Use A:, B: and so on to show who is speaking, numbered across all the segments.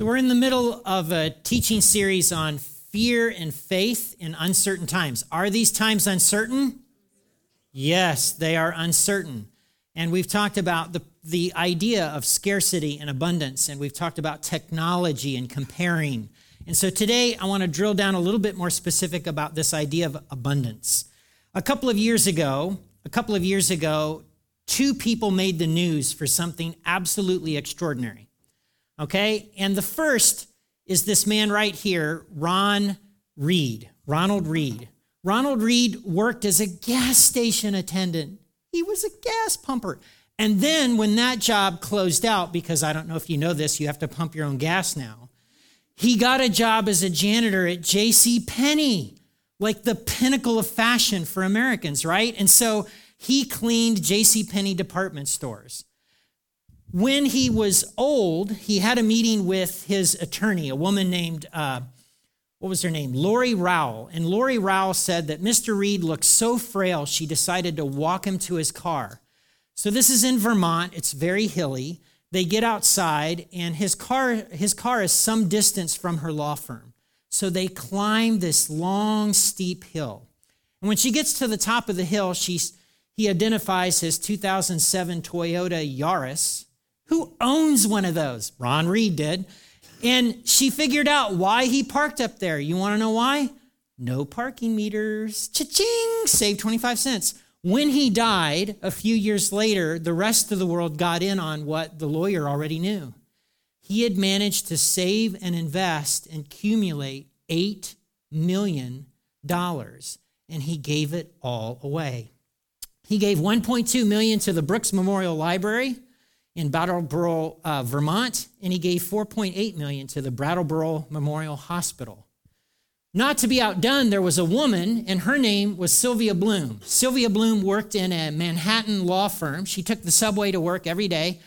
A: So, we're in the middle of a teaching series on fear and faith in uncertain times. Are these times uncertain? Yes, they are uncertain. And we've talked about the, the idea of scarcity and abundance, and we've talked about technology and comparing. And so today I want to drill down a little bit more specific about this idea of abundance. A couple of years ago, a couple of years ago, two people made the news for something absolutely extraordinary. Okay? And the first is this man right here, Ron Read, Ronald Read. Ronald Read worked as a gas station attendant. He was a gas pumper. And then when that job closed out, because I don't know if you know this, you have to pump your own gas now. He got a job as a janitor at J.C. Penney, like the pinnacle of fashion for Americans, right? And so he cleaned J.C. Penney department stores. When he was old, he had a meeting with his attorney, a woman named uh, what was her name? Lori Rowell. And Lori Rowell said that Mr. Read looked so frail, she decided to walk him to his car. So this is in Vermont. It's very hilly. They get outside, and his car, his car is some distance from her law firm. So they climb this long, steep hill. And when she gets to the top of the hill, she's, he identifies his 2007 Toyota Yaris. Who owns one of those? Ron Read did. And she figured out why he parked up there. You want to know why? No parking meters. Cha-ching! Saved 25 cents. When he died a few years later, the rest of the world got in on what the lawyer already knew. He had managed to save and invest and accumulate $8 million, and he gave it all away. He gave 1.2 million to the Brooks Memorial Library in Brattleboro, uh, Vermont, and he gave 4.8 million to the Brattleboro Memorial Hospital. Not to be outdone, there was a woman, and her name was Sylvia Bloom. Sylvia Bloom worked in a Manhattan law firm. She took the subway to work every day.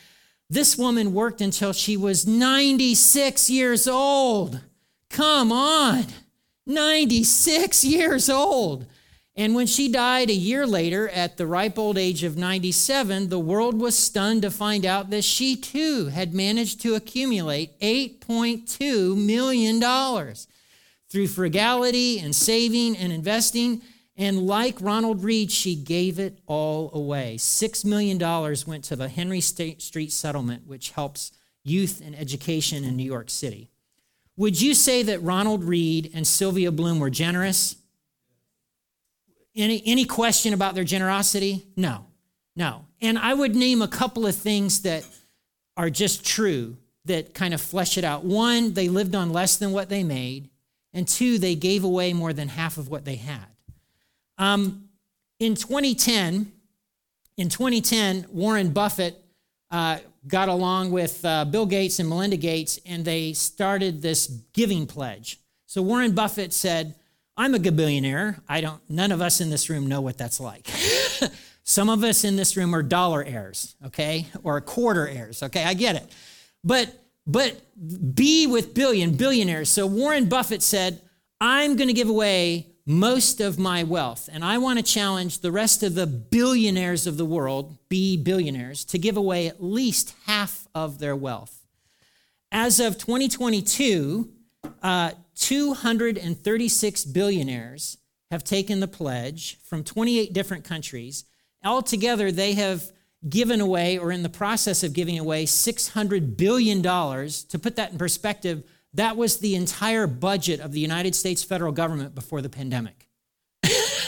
A: This woman worked until she was 96 years old. Come on, 96 years old. And when she died a year later at the ripe old age of 97, the world was stunned to find out that she too had managed to accumulate $8.2 million through frugality and saving and investing. And like Ronald Read, she gave it all away. $6 million went to the Henry State Street Settlement, which helps youth and education in New York City. Would you say that Ronald Read and Sylvia Bloom were generous? Any, any question about their generosity? No, no. And I would name a couple of things that are just true that kind of flesh it out. One, they lived on less than what they made. And two, they gave away more than half of what they had. Um, in 2010, in 2010, Warren Buffett uh, got along with uh, Bill Gates and Melinda Gates, and they started this giving pledge. So Warren Buffett said, I'm a billionaire. I don't, none of us in this room know what that's like. Some of us in this room are dollar heirs, okay? Or quarter heirs, okay? I get it. But, but be with billion, billionaires. So Warren Buffett said, I'm going to give away most of my wealth. And I want to challenge the rest of the billionaires of the world, be billionaires, to give away at least half of their wealth. As of 2022, uh, 236 billionaires have taken the pledge from 28 different countries. Altogether, they have given away or in the process of giving away $600 billion. To put that in perspective, that was the entire budget of the United States federal government before the pandemic.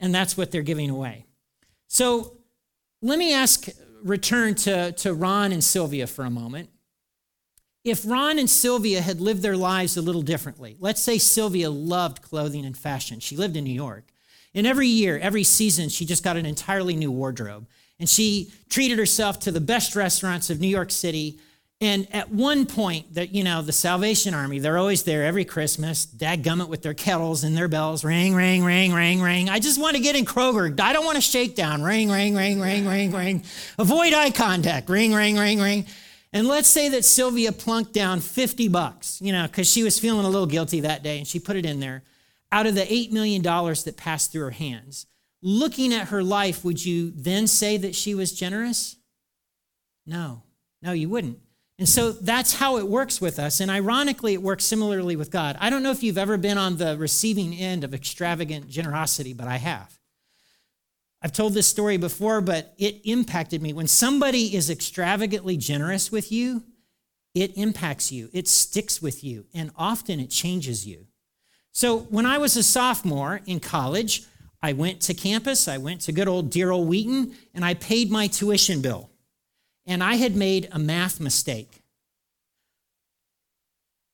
A: and that's what they're giving away. So let me ask, return to, to Ron and Sylvia for a moment. If Ron and Sylvia had lived their lives a little differently, let's say Sylvia loved clothing and fashion. She lived in New York. And every year, every season, she just got an entirely new wardrobe. And she treated herself to the best restaurants of New York City. And at one point, that you know, the Salvation Army, they're always there every Christmas, dadgummit with their kettles and their bells, ring, ring, ring, ring, ring. I just want to get in Kroger. I don't want to shake down. Ring, ring, ring, ring, ring, ring. Avoid eye contact. Ring, ring, ring, ring. And let's say that Sylvia plunked down 50 bucks, you know, because she was feeling a little guilty that day and she put it in there out of the $8 million that passed through her hands. Looking at her life, would you then say that she was generous? No, no, you wouldn't. And so that's how it works with us. And ironically, it works similarly with God. I don't know if you've ever been on the receiving end of extravagant generosity, but I have. I've told this story before, but it impacted me. When somebody is extravagantly generous with you, it impacts you, it sticks with you, and often it changes you. So when I was a sophomore in college, I went to campus, I went to good old dear old Wheaton, and I paid my tuition bill and I had made a math mistake.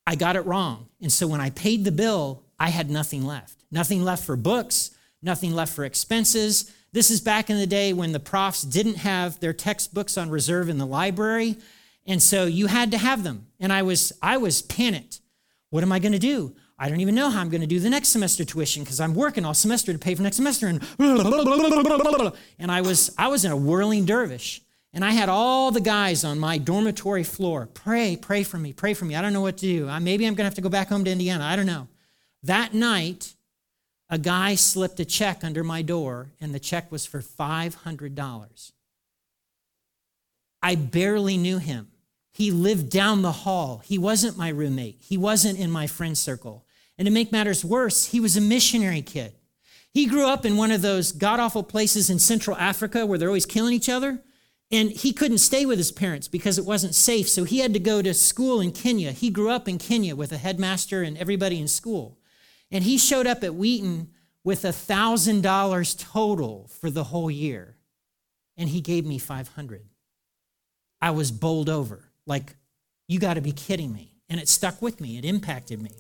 A: I got it wrong. And so when I paid the bill, I had nothing left. Nothing left for books, nothing left for expenses. This is back in the day when the profs didn't have their textbooks on reserve in the library. And so you had to have them. And I was I was panicked. What am I going to do? I don't even know how I'm going to do the next semester tuition because I'm working all semester to pay for next semester and and I was I was in a whirling dervish. And I had all the guys on my dormitory floor pray, pray for me, pray for me. I don't know what to do. Maybe I'm going to have to go back home to Indiana. I don't know. That night, a guy slipped a check under my door, and the check was for $500. I barely knew him. He lived down the hall. He wasn't my roommate, he wasn't in my friend circle. And to make matters worse, he was a missionary kid. He grew up in one of those god awful places in Central Africa where they're always killing each other. And he couldn't stay with his parents because it wasn't safe. So he had to go to school in Kenya. He grew up in Kenya with a headmaster and everybody in school. And he showed up at Wheaton with a $1,000 total for the whole year. And he gave me 500. I was bowled over. Like, you got to be kidding me. And it stuck with me. It impacted me.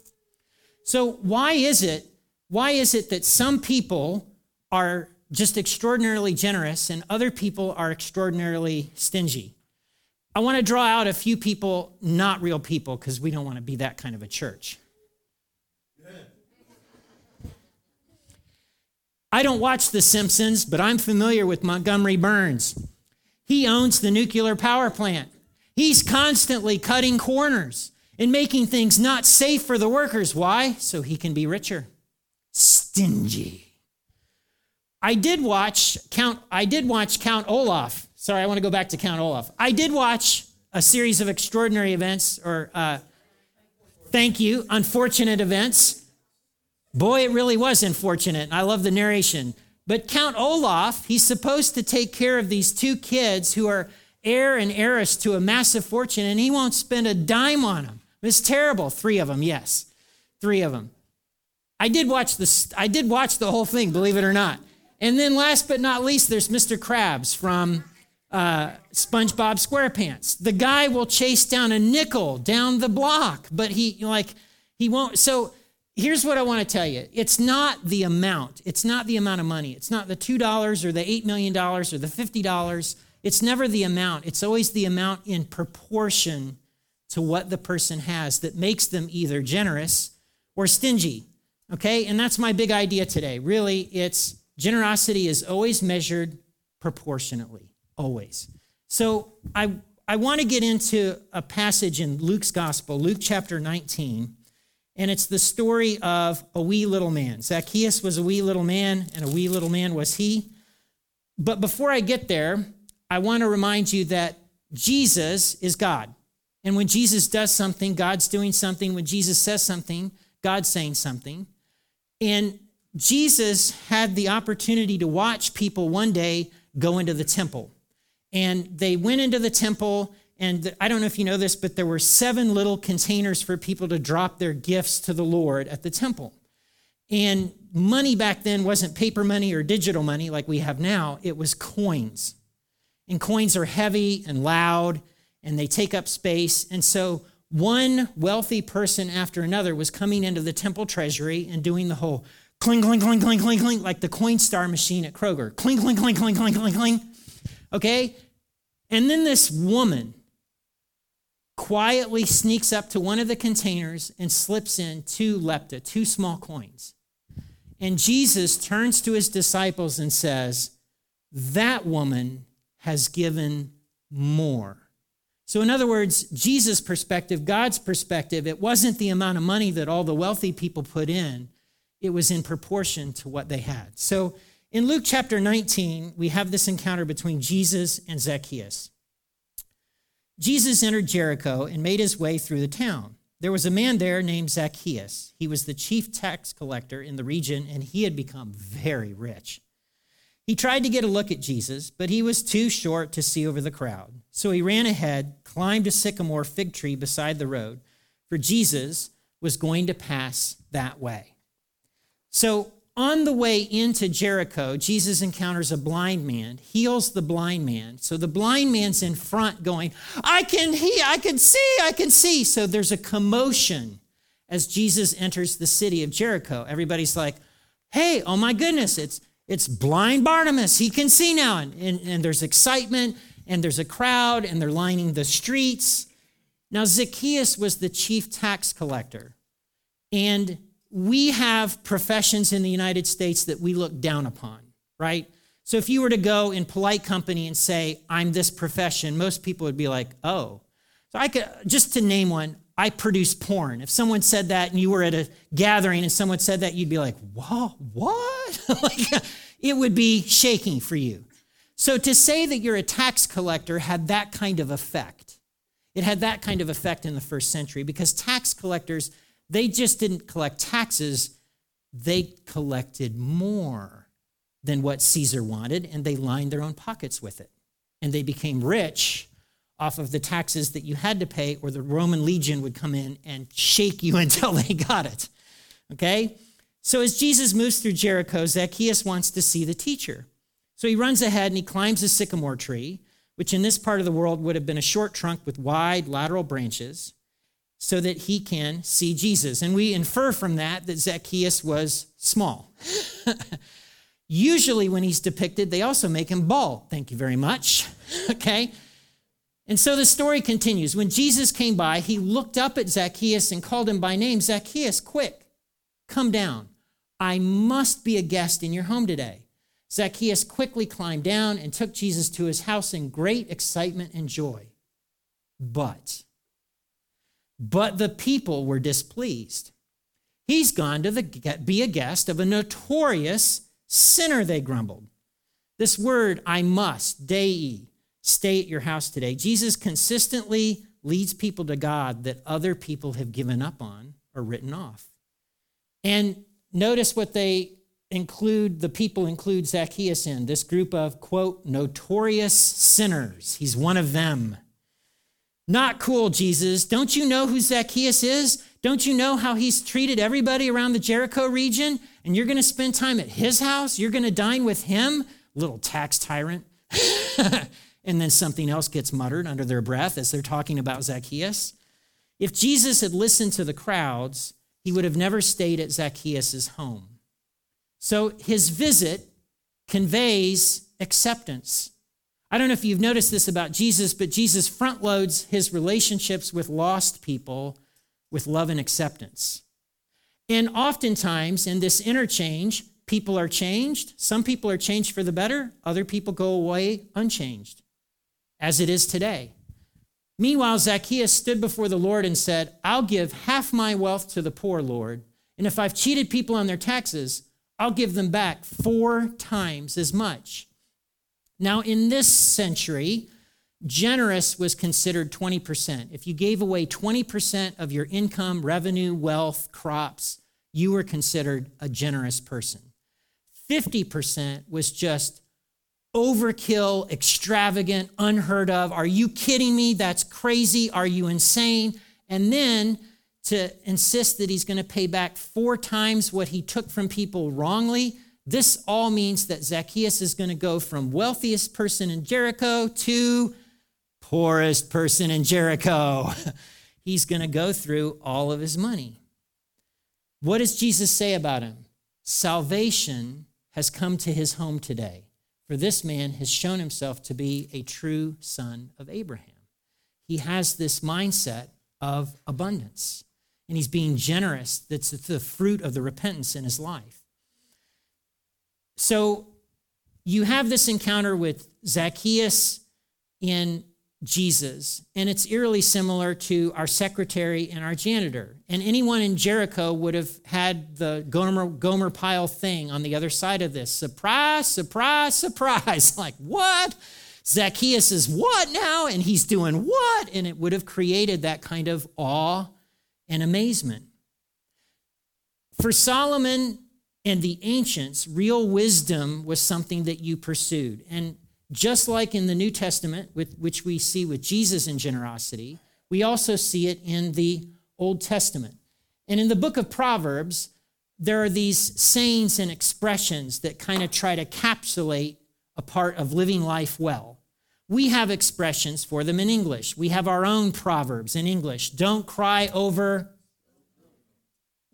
A: So why is it why is it that some people are just extraordinarily generous, and other people are extraordinarily stingy. I want to draw out a few people, not real people, because we don't want to be that kind of a church. I don't watch The Simpsons, but I'm familiar with Montgomery Burns. He owns the nuclear power plant. He's constantly cutting corners and making things not safe for the workers. Why? So he can be richer. Stingy. I did watch Count. I did watch Count Olaf. Sorry, I want to go back to Count Olaf. I did watch a series of extraordinary events, or uh, thank you, unfortunate events. Boy, it really was unfortunate. I love the narration. But Count Olaf, he's supposed to take care of these two kids who are heir and heiress to a massive fortune, and he won't spend a dime on them. It's terrible. Three of them, yes, three of them. I did watch this. I did watch the whole thing, believe it or not. And then last but not least, there's Mr. Krabs from uh, SpongeBob SquarePants. The guy will chase down a nickel down the block, but he like he won't. So here's what I want to tell you: it's not the amount. It's not the amount of money. It's not the two dollars or the eight million dollars or the fifty dollars. It's never the amount. It's always the amount in proportion to what the person has that makes them either generous or stingy. Okay, and that's my big idea today. Really, it's Generosity is always measured proportionately, always. So I, I want to get into a passage in Luke's gospel, Luke chapter 19, and it's the story of a wee little man. Zacchaeus was a wee little man, and a wee little man was he. But before I get there, I want to remind you that Jesus is God. And when Jesus does something, God's doing something. When Jesus says something, God's saying something. And Jesus had the opportunity to watch people one day go into the temple. And they went into the temple, and I don't know if you know this, but there were seven little containers for people to drop their gifts to the Lord at the temple. And money back then wasn't paper money or digital money like we have now, it was coins. And coins are heavy and loud, and they take up space. And so one wealthy person after another was coming into the temple treasury and doing the whole Cling, cling, cling, cling, cling, cling, like the Coinstar machine at Kroger. Cling, cling, cling, cling, cling, cling, cling. Okay? And then this woman quietly sneaks up to one of the containers and slips in two lepta, two small coins. And Jesus turns to his disciples and says, That woman has given more. So, in other words, Jesus' perspective, God's perspective, it wasn't the amount of money that all the wealthy people put in, it was in proportion to what they had. So in Luke chapter 19, we have this encounter between Jesus and Zacchaeus. Jesus entered Jericho and made his way through the town. There was a man there named Zacchaeus. He was the chief tax collector in the region, and he had become very rich. He tried to get a look at Jesus, but he was too short to see over the crowd. So he ran ahead, climbed a sycamore fig tree beside the road, for Jesus was going to pass that way. So on the way into Jericho, Jesus encounters a blind man, heals the blind man. So the blind man's in front going, I can hear, I can see, I can see. So there's a commotion as Jesus enters the city of Jericho. Everybody's like, hey, oh my goodness, it's it's blind Barnabas. He can see now. And, and, and there's excitement and there's a crowd and they're lining the streets. Now, Zacchaeus was the chief tax collector. And we have professions in the United States that we look down upon, right? So if you were to go in polite company and say, I'm this profession, most people would be like, oh. So I could, just to name one, I produce porn. If someone said that and you were at a gathering and someone said that, you'd be like, whoa, what? like, it would be shaking for you. So to say that you're a tax collector had that kind of effect. It had that kind of effect in the first century because tax collectors they just didn't collect taxes, they collected more than what Caesar wanted, and they lined their own pockets with it. And they became rich off of the taxes that you had to pay, or the Roman legion would come in and shake you until they got it. Okay? So as Jesus moves through Jericho, Zacchaeus wants to see the teacher. So he runs ahead and he climbs a sycamore tree, which in this part of the world would have been a short trunk with wide lateral branches so that he can see Jesus. And we infer from that that Zacchaeus was small. Usually, when he's depicted, they also make him bald. Thank you very much. okay? And so the story continues. When Jesus came by, he looked up at Zacchaeus and called him by name Zacchaeus, quick, come down. I must be a guest in your home today. Zacchaeus quickly climbed down and took Jesus to his house in great excitement and joy. But but the people were displeased. He's gone to the, be a guest of a notorious sinner, they grumbled. This word, I must, dei, stay at your house today. Jesus consistently leads people to God that other people have given up on or written off. And notice what they include, the people include Zacchaeus in this group of, quote, notorious sinners. He's one of them. Not cool, Jesus. Don't you know who Zacchaeus is? Don't you know how he's treated everybody around the Jericho region? And you're going to spend time at his house? You're going to dine with him? Little tax tyrant. and then something else gets muttered under their breath as they're talking about Zacchaeus. If Jesus had listened to the crowds, he would have never stayed at Zacchaeus' home. So his visit conveys acceptance. I don't know if you've noticed this about Jesus, but Jesus front loads his relationships with lost people with love and acceptance. And oftentimes in this interchange, people are changed. Some people are changed for the better, other people go away unchanged, as it is today. Meanwhile, Zacchaeus stood before the Lord and said, I'll give half my wealth to the poor, Lord. And if I've cheated people on their taxes, I'll give them back four times as much. Now, in this century, generous was considered 20%. If you gave away 20% of your income, revenue, wealth, crops, you were considered a generous person. 50% was just overkill, extravagant, unheard of. Are you kidding me? That's crazy. Are you insane? And then to insist that he's going to pay back four times what he took from people wrongly this all means that Zacchaeus is going to go from wealthiest person in Jericho to poorest person in Jericho. He's going to go through all of his money. What does Jesus say about him? Salvation has come to his home today, for this man has shown himself to be a true son of Abraham. He has this mindset of abundance, and he's being generous. That's the fruit of the repentance in his life. So you have this encounter with Zacchaeus in Jesus, and it's eerily similar to our secretary and our janitor. And anyone in Jericho would have had the Gomer, Gomer Pyle thing on the other side of this. Surprise, surprise, surprise. like, what? Zacchaeus is what now? And he's doing what? And it would have created that kind of awe and amazement. For Solomon and the ancients, real wisdom was something that you pursued. And just like in the New Testament, with, which we see with Jesus in generosity, we also see it in the Old Testament. And in the book of Proverbs, there are these sayings and expressions that kind of try to capsulate a part of living life well. We have expressions for them in English. We have our own proverbs in English. Don't cry over,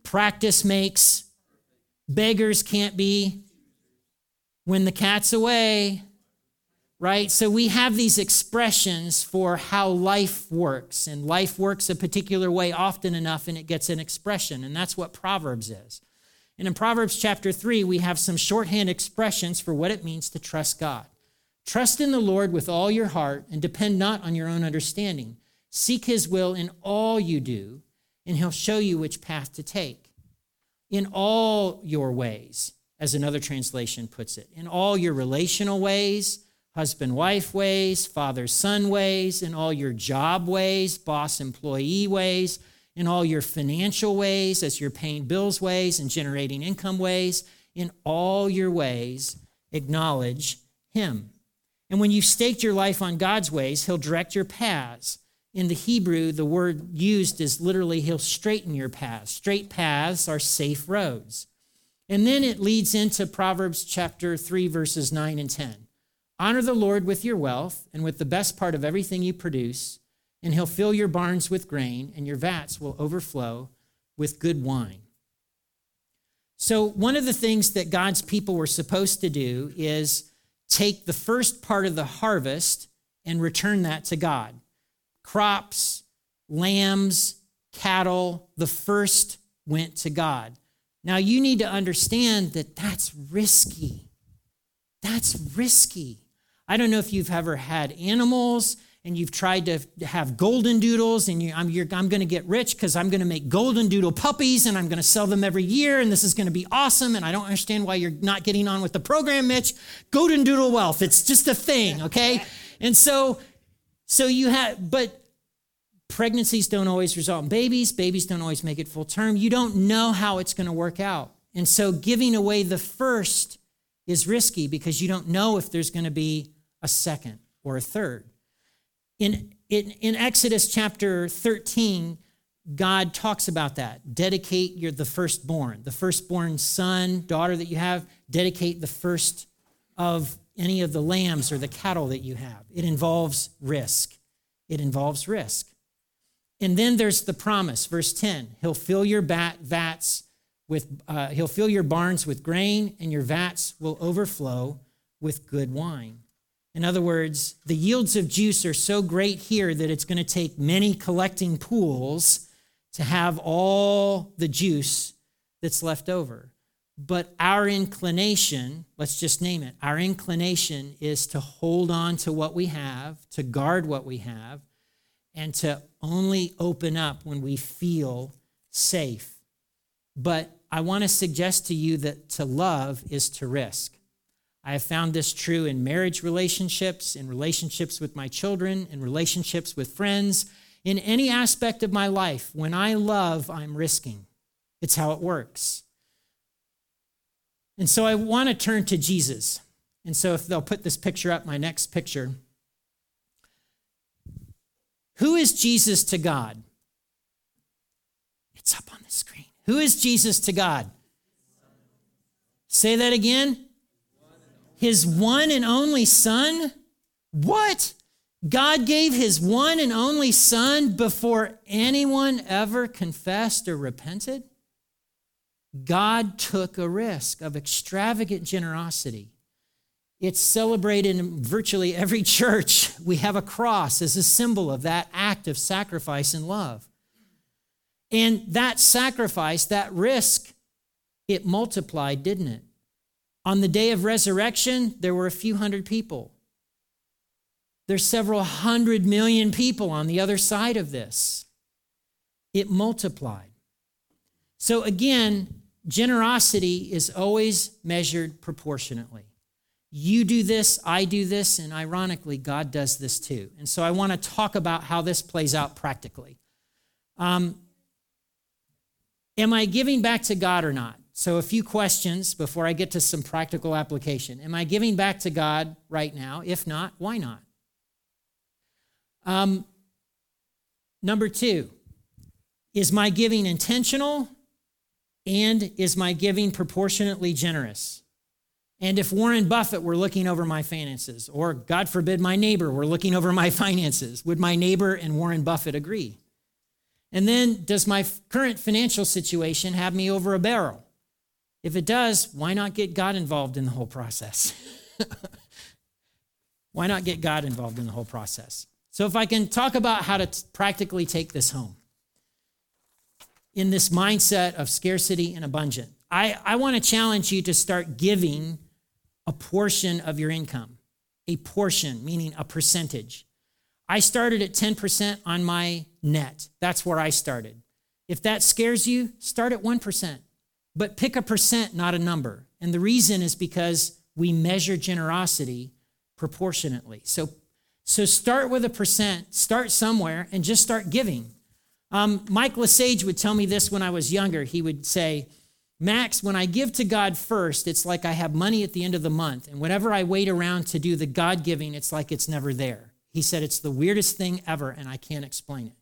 A: practice makes, beggars can't be, when the cat's away, right? So we have these expressions for how life works, and life works a particular way often enough and it gets an expression, and that's what Proverbs is. And in Proverbs chapter 3, we have some shorthand expressions for what it means to trust God. Trust in the Lord with all your heart and depend not on your own understanding. Seek his will in all you do, and he'll show you which path to take. In all your ways, as another translation puts it, in all your relational ways, husband wife ways, father son ways, in all your job ways, boss employee ways, in all your financial ways, as you're paying bills ways and generating income ways, in all your ways, acknowledge Him. And when you've staked your life on God's ways, He'll direct your paths. In the Hebrew, the word used is literally He'll straighten your path. Straight paths are safe roads. And then it leads into Proverbs chapter 3, verses 9 and 10. Honor the Lord with your wealth and with the best part of everything you produce and he'll fill your barns with grain, and your vats will overflow with good wine. So, one of the things that God's people were supposed to do is take the first part of the harvest and return that to God. Crops, lambs, cattle, the first went to God. Now, you need to understand that that's risky. That's risky. I don't know if you've ever had animals and you've tried to have golden doodles and you, I'm, I'm going to get rich because I'm going to make golden doodle puppies and I'm going to sell them every year and this is going to be awesome. And I don't understand why you're not getting on with the program, Mitch. Golden doodle wealth, it's just a thing, okay? And so, so you have, but pregnancies don't always result in babies. Babies don't always make it full term. You don't know how it's going to work out. And so giving away the first is risky because you don't know if there's going to be a second or a third. In, in, in Exodus chapter 13, God talks about that. Dedicate your the firstborn, the firstborn son, daughter that you have, dedicate the first of any of the lambs or the cattle that you have. It involves risk. It involves risk. And then there's the promise, verse 10. He'll fill your bat, vats with, uh, he'll fill your barns with grain, and your vats will overflow with good wine. In other words, the yields of juice are so great here that it's going to take many collecting pools to have all the juice that's left over. But our inclination, let's just name it, our inclination is to hold on to what we have, to guard what we have, and to only open up when we feel safe. But I want to suggest to you that to love is to risk. I have found this true in marriage relationships, in relationships with my children, in relationships with friends, in any aspect of my life. When I love, I'm risking. It's how it works. And so I want to turn to Jesus. And so if they'll put this picture up, my next picture. Who is Jesus to God? It's up on the screen. Who is Jesus to God? Say that again his one and only son? What? God gave his one and only son before anyone ever confessed or repented? God took a risk of extravagant generosity. It's celebrated in virtually every church. We have a cross as a symbol of that act of sacrifice and love. And that sacrifice, that risk, it multiplied, didn't it? On the day of resurrection, there were a few hundred people. There's several hundred million people on the other side of this. It multiplied. So again, generosity is always measured proportionately. You do this, I do this, and ironically, God does this too. And so I want to talk about how this plays out practically. Um, am I giving back to God or not? So, a few questions before I get to some practical application. Am I giving back to God right now? If not, why not? Um, number two, is my giving intentional and is my giving proportionately generous? And if Warren Buffett were looking over my finances, or God forbid my neighbor were looking over my finances, would my neighbor and Warren Buffett agree? And then, does my current financial situation have me over a barrel? If it does, why not get God involved in the whole process? why not get God involved in the whole process? So, if I can talk about how to t- practically take this home in this mindset of scarcity and abundance, I, I want to challenge you to start giving a portion of your income, a portion, meaning a percentage. I started at 10% on my net. That's where I started. If that scares you, start at 1%, but pick a percent, not a number. And the reason is because we measure generosity proportionately. So, so start with a percent, start somewhere, and just start giving. Um, Mike Lesage would tell me this when I was younger. He would say, Max, when I give to God first, it's like I have money at the end of the month. And whenever I wait around to do the God giving, it's like it's never there. He said it's the weirdest thing ever, and I can't explain it.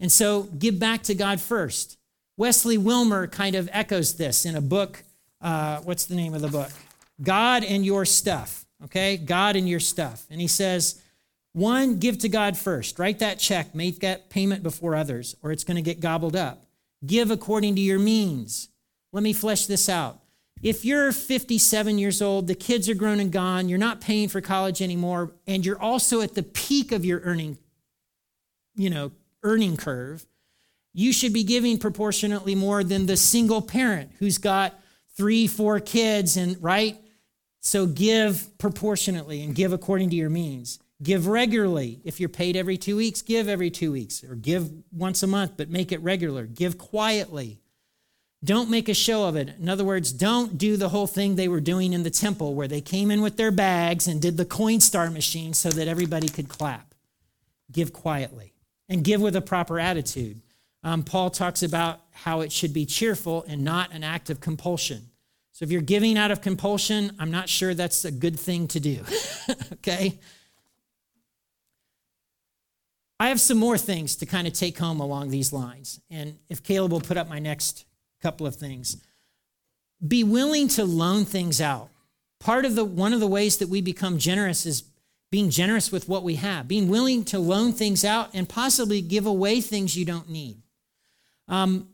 A: And so give back to God first. Wesley Willmer kind of echoes this in a book. Uh, what's the name of the book? God and Your Stuff. Okay? God and Your Stuff. And he says, one, give to God first. Write that check, make that payment before others, or it's going to get gobbled up. Give according to your means. Let me flesh this out. If you're 57 years old, the kids are grown and gone, you're not paying for college anymore, and you're also at the peak of your earning, you know, earning curve, you should be giving proportionately more than the single parent who's got three, four kids, and right? So give proportionately and give according to your means. Give regularly. If you're paid every two weeks, give every two weeks, or give once a month, but make it regular. Give quietly. Don't make a show of it. In other words, don't do the whole thing they were doing in the temple where they came in with their bags and did the Coinstar machine so that everybody could clap. Give quietly and give with a proper attitude. Um, Paul talks about how it should be cheerful and not an act of compulsion. So if you're giving out of compulsion, I'm not sure that's a good thing to do. okay? I have some more things to kind of take home along these lines. And if Caleb will put up my next couple of things. Be willing to loan things out. Part of the one of the ways that we become generous is being generous with what we have, being willing to loan things out and possibly give away things you don't need. Um,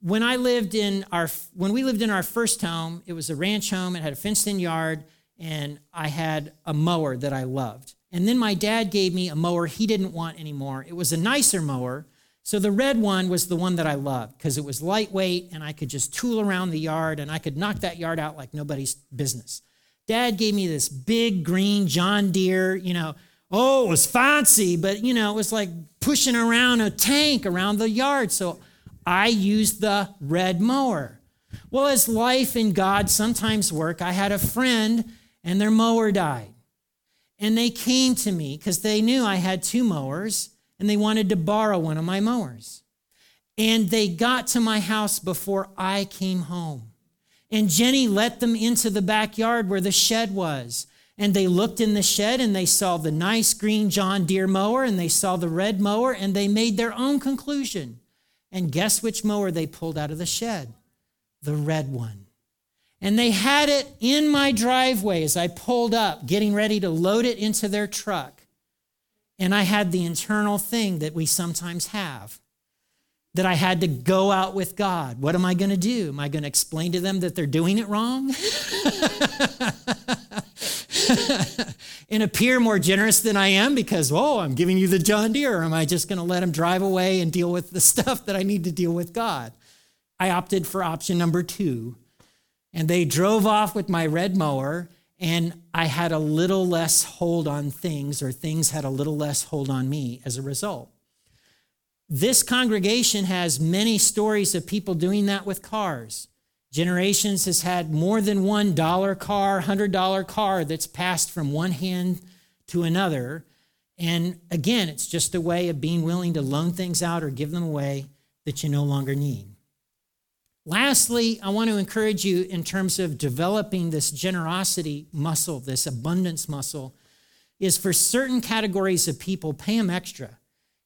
A: when I lived in our when we lived in our first home, it was a ranch home. It had a fenced-in yard, and I had a mower that I loved. And then my dad gave me a mower he didn't want anymore. It was a nicer mower, so the red one was the one that I loved because it was lightweight and I could just tool around the yard and I could knock that yard out like nobody's business. Dad gave me this big green John Deere, you know, oh, it was fancy, but you know, it was like pushing around a tank around the yard. So I used the red mower. Well, as life and God sometimes work, I had a friend and their mower died. And they came to me because they knew I had two mowers and they wanted to borrow one of my mowers. And they got to my house before I came home. And Jenny let them into the backyard where the shed was. And they looked in the shed and they saw the nice green John Deere mower and they saw the red mower and they made their own conclusion. And guess which mower they pulled out of the shed? The red one. And they had it in my driveway as I pulled up, getting ready to load it into their truck. And I had the internal thing that we sometimes have that I had to go out with God. What am I going to do? Am I going to explain to them that they're doing it wrong? and appear more generous than I am because, oh, I'm giving you the John Deere? Or am I just going to let them drive away and deal with the stuff that I need to deal with God? I opted for option number two. And they drove off with my red mower and I had a little less hold on things, or things had a little less hold on me as a result. This congregation has many stories of people doing that with cars. Generations has had more than one dollar car, hundred dollar car that's passed from one hand to another. And again, it's just a way of being willing to loan things out or give them away that you no longer need. Lastly, I want to encourage you in terms of developing this generosity muscle, this abundance muscle, is for certain categories of people, pay them extra.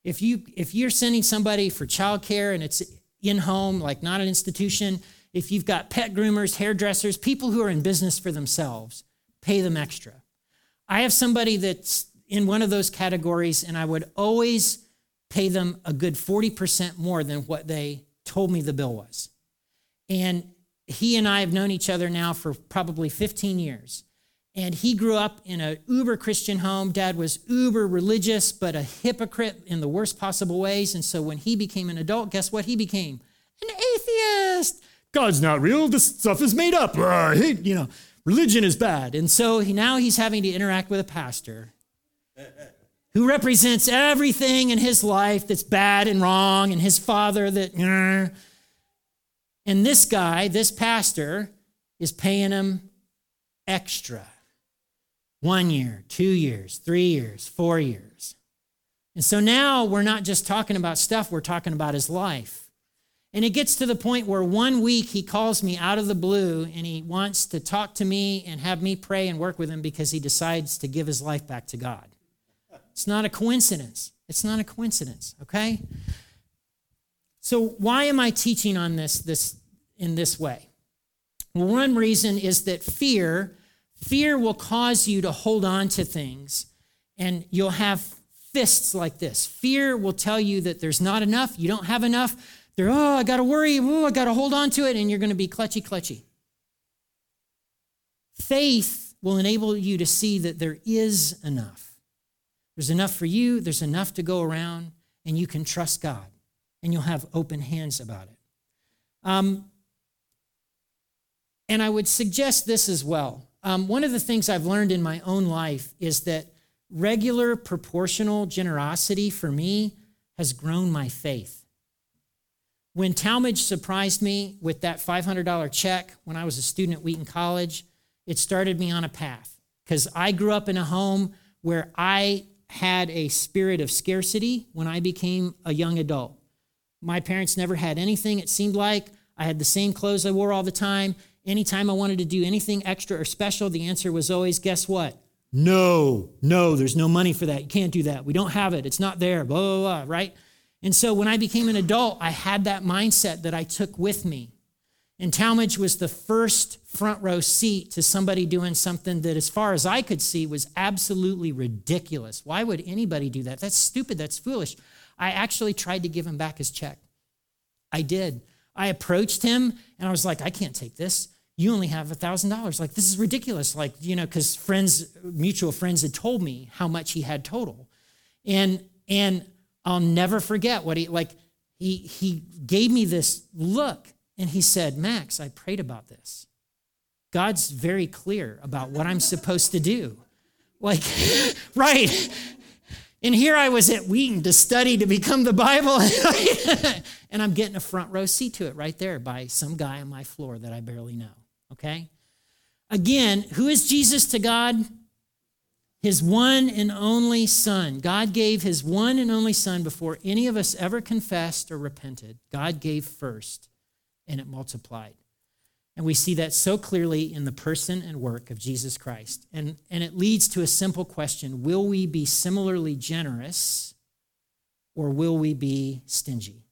A: If you if you're sending somebody for childcare and it's in home, like not an institution, if you've got pet groomers, hairdressers, people who are in business for themselves, pay them extra. I have somebody that's in one of those categories, and I would always pay them a good 40% more than what they told me the bill was. And he and I have known each other now for probably 15 years. And he grew up in a uber Christian home. Dad was uber religious, but a hypocrite in the worst possible ways. And so when he became an adult, guess what he became? An atheist. God's not real. This stuff is made up. You know, religion is bad. And so now he's having to interact with a pastor who represents everything in his life that's bad and wrong, and his father that. And this guy, this pastor, is paying him extra one year, two years, three years, four years. And so now we're not just talking about stuff, we're talking about his life. And it gets to the point where one week he calls me out of the blue and he wants to talk to me and have me pray and work with him because he decides to give his life back to God. It's not a coincidence. It's not a coincidence, okay? So why am I teaching on this, this in this way? One reason is that fear, fear will cause you to hold on to things and you'll have fists like this. Fear will tell you that there's not enough, you don't have enough. They're, oh, I got to worry, oh, I got to hold on to it, and you're going to be clutchy, clutchy. Faith will enable you to see that there is enough. There's enough for you, there's enough to go around, and you can trust God, and you'll have open hands about it. Um, and I would suggest this as well. Um, one of the things I've learned in my own life is that regular proportional generosity for me has grown my faith. When Talmage surprised me with that $500 check when I was a student at Wheaton College, it started me on a path because I grew up in a home where I had a spirit of scarcity when I became a young adult. My parents never had anything, it seemed like. I had the same clothes I wore all the time. Anytime I wanted to do anything extra or special, the answer was always guess what? No, no, there's no money for that. You can't do that. We don't have it. It's not there, blah, blah, blah, right? And so when I became an adult, I had that mindset that I took with me. And Talmage was the first front row seat to somebody doing something that, as far as I could see, was absolutely ridiculous. Why would anybody do that? That's stupid. That's foolish. I actually tried to give him back his check. I did. I approached him and I was like, I can't take this. You only have a $1,000. Like, this is ridiculous. Like, you know, because friends, mutual friends had told me how much he had total. And, and I'll never forget what he, like, he, he gave me this look and he said, Max, I prayed about this. God's very clear about what I'm supposed to do. Like, right. And here I was at Wheaton to study to become the Bible, and I'm getting a front row seat to it right there by some guy on my floor that I barely know. Okay? Again, who is Jesus to God? His one and only Son. God gave His one and only Son before any of us ever confessed or repented. God gave first and it multiplied. And we see that so clearly in the person and work of Jesus Christ. And, and it leads to a simple question Will we be similarly generous or will we be stingy?